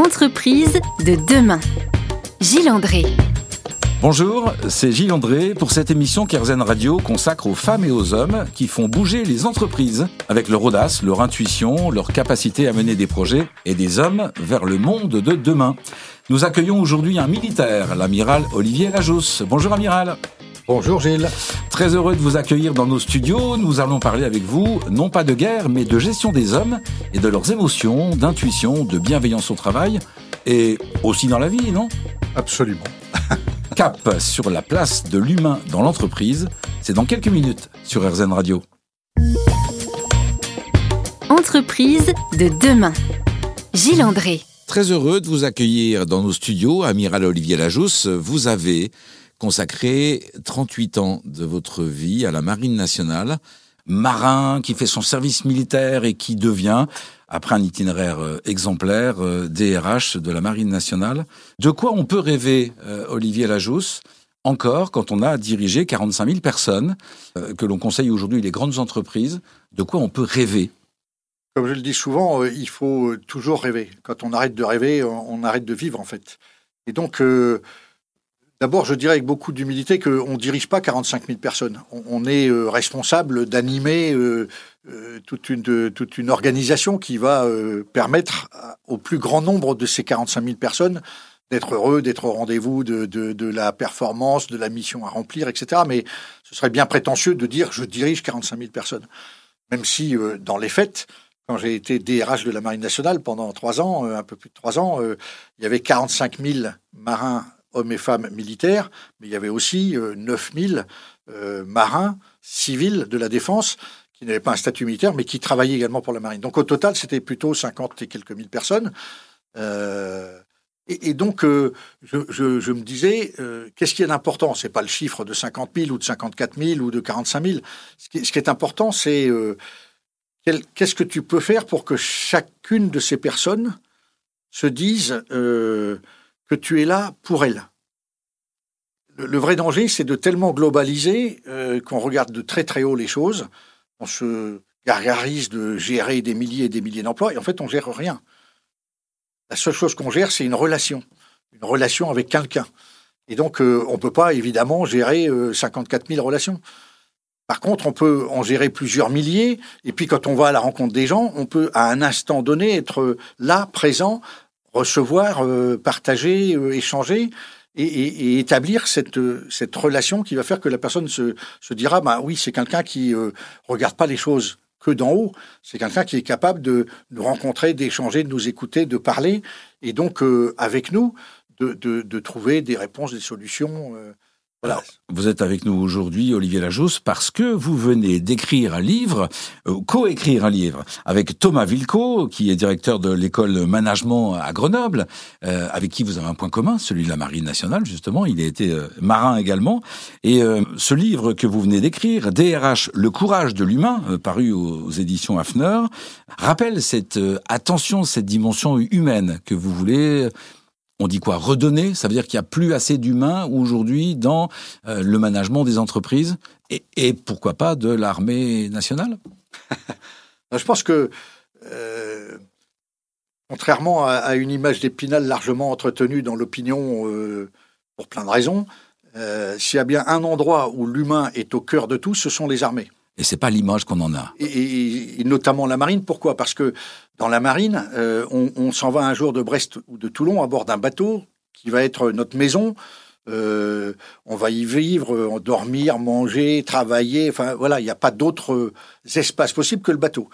Entreprise de demain. Gilles André. Bonjour, c'est Gilles André pour cette émission qu'Airzen Radio consacre aux femmes et aux hommes qui font bouger les entreprises avec leur audace, leur intuition, leur capacité à mener des projets et des hommes vers le monde de demain. Nous accueillons aujourd'hui un militaire, l'amiral Olivier Lajousse. Bonjour amiral. Bonjour Gilles. Très heureux de vous accueillir dans nos studios. Nous allons parler avec vous, non pas de guerre, mais de gestion des hommes et de leurs émotions, d'intuition, de bienveillance au travail et aussi dans la vie, non? Absolument. Cap sur la place de l'humain dans l'entreprise, c'est dans quelques minutes sur RZN Radio. Entreprise de demain. Gilles André. Très heureux de vous accueillir dans nos studios, amiral Olivier Lajousse. Vous avez consacré 38 ans de votre vie à la Marine nationale, marin qui fait son service militaire et qui devient, après un itinéraire euh, exemplaire, DRH euh, de la Marine nationale. De quoi on peut rêver, euh, Olivier Lajousse encore quand on a dirigé 45 000 personnes, que l'on conseille aujourd'hui les grandes entreprises, de quoi on peut rêver? Comme je le dis souvent, il faut toujours rêver. Quand on arrête de rêver, on arrête de vivre en fait. Et donc, D'abord, je dirais avec beaucoup d'humilité qu'on ne dirige pas 45 000 personnes. On, est euh, responsable d'animer euh, euh, toute, une, organisation qui va permettre au plus grand nombre de ces 45 000 personnes d'être heureux, d'être au rendez-vous de, de, de, la performance, de la mission à remplir, etc. Mais ce serait bien prétentieux de dire je dirige 45 000 personnes. Même si, dans les faits, quand j'ai été DRH de la Marine nationale pendant trois ans, un peu plus de trois ans, il y avait 45 000 marins hommes et femmes militaires, mais il y avait aussi 9000 euh, euh, marins civils de la défense qui n'avaient pas un statut militaire, mais qui travaillaient également pour la marine. Donc au total, c'était plutôt 50 et quelques mille personnes. Euh, et, donc, je, me disais, qu'est-ce qui est important? C'est pas le chiffre de 50 000 ou de 54 000 ou de 45 000. Ce qui, ce qui est important, c'est qu'est-ce que tu peux faire pour que chacune de ces personnes se dise que tu es là pour elle. Le, vrai danger, c'est de tellement globaliser euh, qu'on regarde de très très haut les choses, on se gargarise de gérer des milliers et des milliers d'emplois, et en fait, on gère rien. La seule chose qu'on gère, c'est une relation, une relation avec quelqu'un. Et donc, euh, on ne peut pas, évidemment, gérer 54 euh, 000 relations. Par contre, on peut en gérer plusieurs milliers, et puis quand on va à la rencontre des gens, on peut, à un instant donné, être là, présent, recevoir, euh, partager, euh, échanger. Et, établir cette, cette relation qui va faire que la personne se, dira bah oui c'est quelqu'un qui euh, regarde pas les choses que d'en haut c'est quelqu'un qui est capable de nous rencontrer d'échanger de nous écouter de parler et donc avec nous de, de, trouver des réponses des solutions voilà. Vous êtes avec nous aujourd'hui, Olivier Lajousse, parce que vous venez d'écrire un livre, euh, co-écrire un livre avec Thomas Vilco, qui est directeur de l'école management à Grenoble, euh, avec qui vous avez un point commun, celui de la Marine nationale, justement. Il a été euh, marin également. Et ce livre que vous venez d'écrire, DRH, le courage de l'humain, paru aux, éditions Hafner, rappelle cette attention, cette dimension humaine que vous voulez on dit quoi? Redonner Ça veut dire qu'il n'y a plus assez d'humains aujourd'hui dans euh, le management des entreprises et, pourquoi pas de l'armée nationale? Je pense que, euh, contrairement à, une image d'Épinal largement entretenue dans l'opinion euh, pour plein de raisons, s'il y a bien un endroit où l'humain est au cœur de tout, ce sont les armées. Et c'est pas l'image qu'on en a. Et, notamment la marine. Pourquoi? Parce que dans la marine, euh, on, s'en va un jour de Brest ou de Toulon à bord d'un bateau qui va être notre maison. Euh, on va y vivre, dormir, manger, travailler. Enfin voilà, il n'y a pas d'autres espaces possibles que le bateau.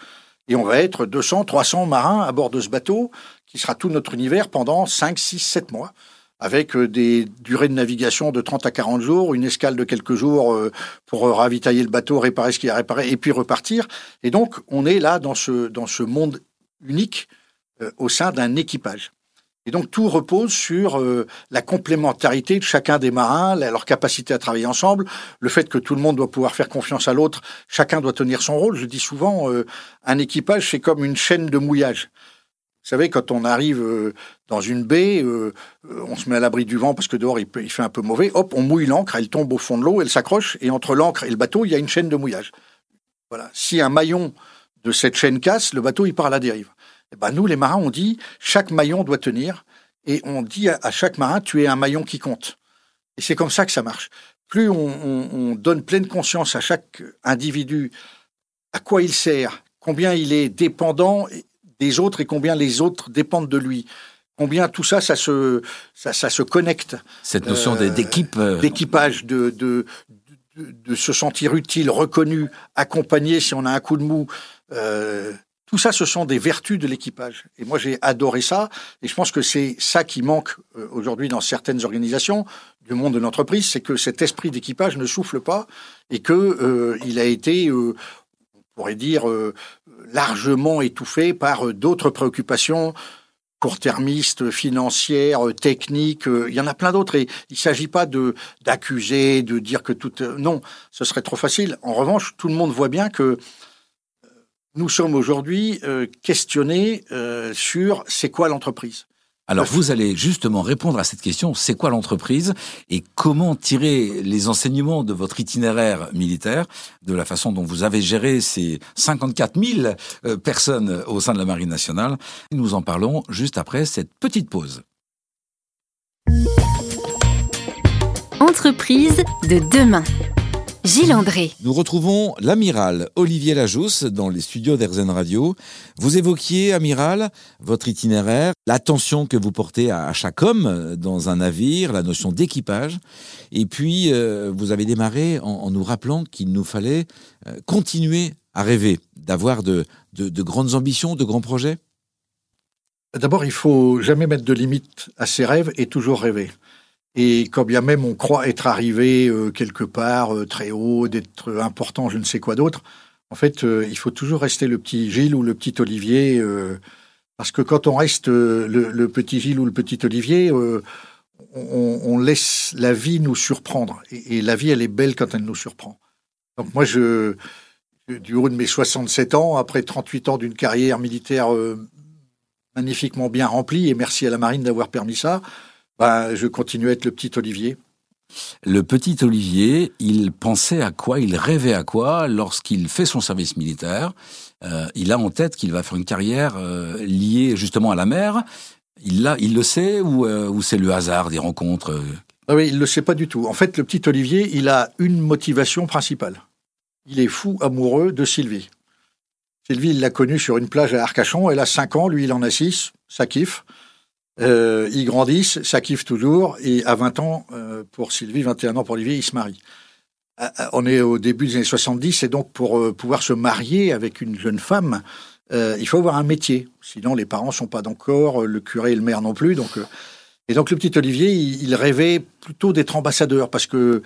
Et on va être 200, 300 marins à bord de ce bateau qui sera tout notre univers pendant 5, 6, 7 mois avec euh, des durées de navigation de 30 à 40 jours, une escale de quelques jours euh, pour euh, ravitailler le bateau, réparer ce qui a réparé, et puis repartir. Et donc, on est là dans ce, dans ce monde unique au sein d'un équipage. Et donc, tout repose sur la complémentarité de chacun des marins, leur capacité à travailler ensemble, le fait que tout le monde doit pouvoir faire confiance à l'autre, chacun doit tenir son rôle. Je dis souvent, un équipage, c'est comme une chaîne de mouillage. Vous savez, quand on arrive euh, dans une baie, euh, euh, on se met à l'abri du vent parce que dehors il, fait un peu mauvais. Hop, on mouille l'ancre, elle tombe au fond de l'eau, elle s'accroche, et entre l'ancre et le bateau, il y a une chaîne de mouillage. Voilà. Si un maillon de cette chaîne casse, le bateau il part à la dérive. Eh ben, nous, les marins, on dit chaque maillon doit tenir. Et on dit à, chaque marin, tu es un maillon qui compte. Et c'est comme ça que ça marche. Plus on, donne pleine conscience à chaque individu à quoi il sert, combien il est dépendant des autres et combien les autres dépendent de lui. Combien tout ça, ça se, ça, se connecte. Cette notion euh, d'équipe. Euh, d'équipage, de, de, de, se sentir utile, reconnu, accompagné si on a un coup de mou. Euh, tout ça, ce sont des vertus de l'équipage. Et moi, j'ai adoré ça. Et je pense que c'est ça qui manque euh, aujourd'hui dans certaines organisations du monde de l'entreprise, c'est que cet esprit d'équipage ne souffle pas et que euh, il a été, pourrait dire, largement étouffé par d'autres préoccupations court-termistes, financières, techniques. Il y en a plein d'autres. Et il ne s'agit pas de d'accuser, de dire que tout. Non, ce serait trop facile. En revanche, tout le monde voit bien que euh, nous sommes aujourd'hui euh, questionnés euh, sur c'est quoi l'entreprise. Alors vous allez justement répondre à cette question, c'est quoi l'entreprise et comment tirer les enseignements de votre itinéraire militaire, de la façon dont vous avez géré ces 54 000 euh, personnes au sein de la Marine nationale. Nous en parlons juste après cette petite pause. Entreprise de demain. Gilles André. Nous retrouvons l'amiral Olivier Lajousse dans les studios d'Erzen Radio. Vous évoquiez, amiral, votre itinéraire, l'attention que vous portez à chaque homme dans un navire, la notion d'équipage. Et puis, euh, vous avez démarré en, nous rappelant qu'il nous fallait euh, continuer à rêver, d'avoir de, de grandes ambitions, de grands projets. D'abord, il faut jamais mettre de limites à ses rêves et toujours rêver. Et quand bien même on croit être arrivé euh, quelque part euh, très haut, d'être important, je ne sais quoi d'autre, en fait, euh, il faut toujours rester le petit Gilles ou le petit Olivier, parce que quand on reste le, petit Gilles ou le petit Olivier, on, laisse la vie nous surprendre. Et, la vie, elle est belle quand elle nous surprend. Donc moi, je, du haut de mes 67 ans, après 38 ans d'une carrière militaire magnifiquement bien remplie, et merci à la marine d'avoir permis ça, bah, je continue à être le petit Olivier. Le petit Olivier, il pensait à quoi, il rêvait à quoi lorsqu'il fait son service militaire. Euh, il a en tête qu'il va faire une carrière euh, liée justement à la mer. Il, il le sait ou, euh, ou c'est le hasard des rencontres ah Oui, il ne le sait pas du tout. En fait, le petit Olivier, il a une motivation principale. Il est fou amoureux de Sylvie. Sylvie, il l'a connue sur une plage à Arcachon. Elle a 5 ans, lui, il en a 6. Ça kiffe. Euh, ils grandissent, ça kiffe toujours, et à 20 ans euh, pour Sylvie, 21 ans pour Olivier, ils se marient. Euh, on est au début des années 70, et donc pour pouvoir se marier avec une jeune femme, il faut avoir un métier. Sinon, les parents sont pas d'accord, le curé et le maire non plus. Donc, et donc le petit Olivier, il, rêvait plutôt d'être ambassadeur, parce que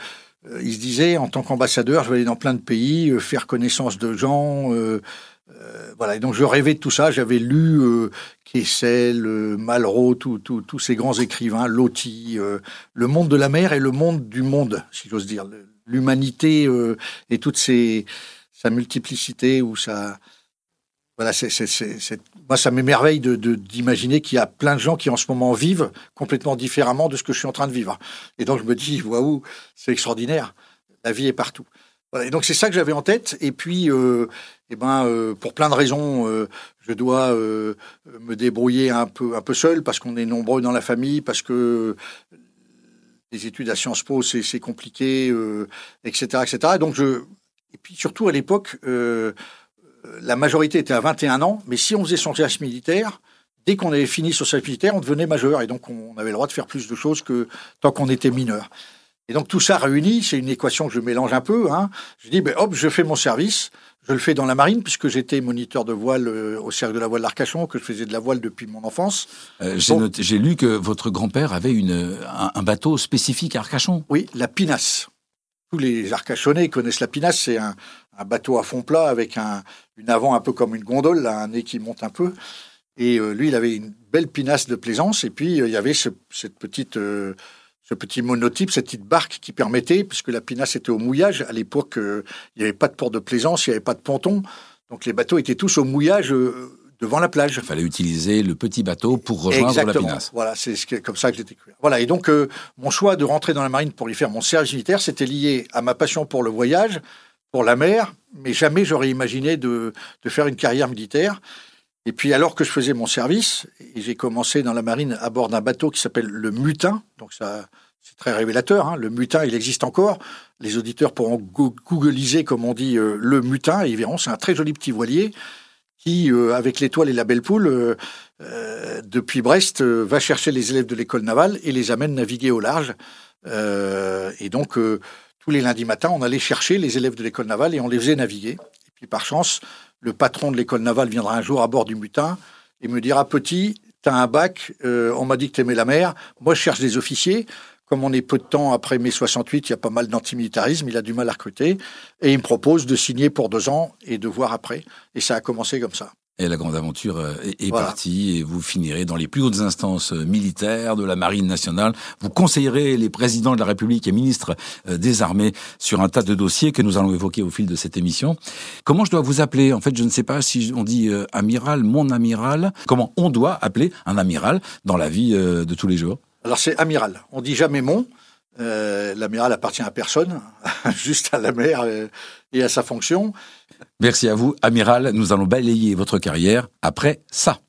il se disait, en tant qu'ambassadeur, je vais aller dans plein de pays, faire connaissance de gens. Euh, voilà, et donc je rêvais de tout ça. J'avais lu euh, Kessel, euh, Malraux, tous ces grands écrivains, Loti, le monde de la mer et le monde du monde, si j'ose dire, l'humanité et toute sa multiplicité ou sa voilà, moi ça m'émerveille de, d'imaginer qu'il y a plein de gens qui en ce moment vivent complètement différemment de ce que je suis en train de vivre. Et donc je me dis, waouh, c'est extraordinaire. La vie est partout. Voilà, et donc c'est ça que j'avais en tête. Et puis, euh, eh ben, euh, pour plein de raisons, euh, je dois euh, me débrouiller un peu, un peu seul parce qu'on est nombreux dans la famille, parce que les études à Sciences Po c'est compliqué, etc., etc. Et donc je, et puis surtout à l'époque, la majorité était à 21 ans, mais si on faisait son service militaire, dès qu'on avait fini son service militaire, on devenait majeur et donc on avait le droit de faire plus de choses que tant qu'on était mineur. Et donc tout ça réuni, c'est une équation que je mélange un peu. Hein. Je dis, ben, hop, je fais mon service. Je le fais dans la marine puisque j'étais moniteur de voile euh, au cercle de la voile d'Arcachon, que je faisais de la voile depuis mon enfance. Euh, j'ai lu que votre grand-père avait une, un, bateau spécifique à Arcachon. Oui, la pinasse. Tous les Arcachonnais connaissent la pinasse. C'est un, bateau à fond plat avec un, une avant un peu comme une gondole, un nez qui monte un peu. Et euh, lui, il avait une belle pinasse de plaisance. Et puis, il y avait cette petite ce petit monotype, cette petite barque qui permettait, puisque la pinasse était au mouillage, à l'époque, euh, il n'y avait pas de port de plaisance, il n'y avait pas de ponton, donc les bateaux étaient tous au mouillage euh, devant la plage. Il fallait utiliser le petit bateau pour rejoindre la pinasse. Voilà, c'est comme ça que découvert. Voilà, et donc euh, mon choix de rentrer dans la marine pour y faire mon service militaire, c'était lié à ma passion pour le voyage, pour la mer, mais jamais j'aurais imaginé de, de faire une carrière militaire. Et puis alors que je faisais mon service, j'ai commencé dans la marine à bord d'un bateau qui s'appelle le Mutin, donc ça c'est très révélateur, hein. le Mutin il existe encore, les auditeurs pourront googliser comme on dit euh, le Mutin, et ils verront c'est un très joli petit voilier qui, euh, avec l'étoile et la belle poule, euh, depuis Brest, va chercher les élèves de l'école navale et les amène naviguer au large. et donc tous les lundis matins, on allait chercher les élèves de l'école navale et on les faisait naviguer. Puis par chance, le patron de l'école navale viendra un jour à bord du mutin et me dira Petit, t'as un bac, euh, on m'a dit que t'aimais la mer. Moi, je cherche des officiers. Comme on est peu de temps après mai 68, il y a pas mal d'antimilitarisme, il a du mal à recruter. Et il me propose de signer pour deux ans et de voir après. Et ça a commencé comme ça. Et la grande aventure euh, est, partie et vous finirez dans les plus hautes instances euh, militaires de la Marine nationale. Vous conseillerez les présidents de la République et ministres euh, des armées sur un tas de dossiers que nous allons évoquer au fil de cette émission. Comment je dois vous appeler? En fait, je ne sais pas si on dit amiral, mon amiral. Comment on doit appeler un amiral dans la vie de tous les jours? Alors c'est amiral. On dit jamais mon. L'amiral appartient à personne, juste à la mer et à sa fonction. Merci à vous, amiral. Nous allons balayer votre carrière après ça.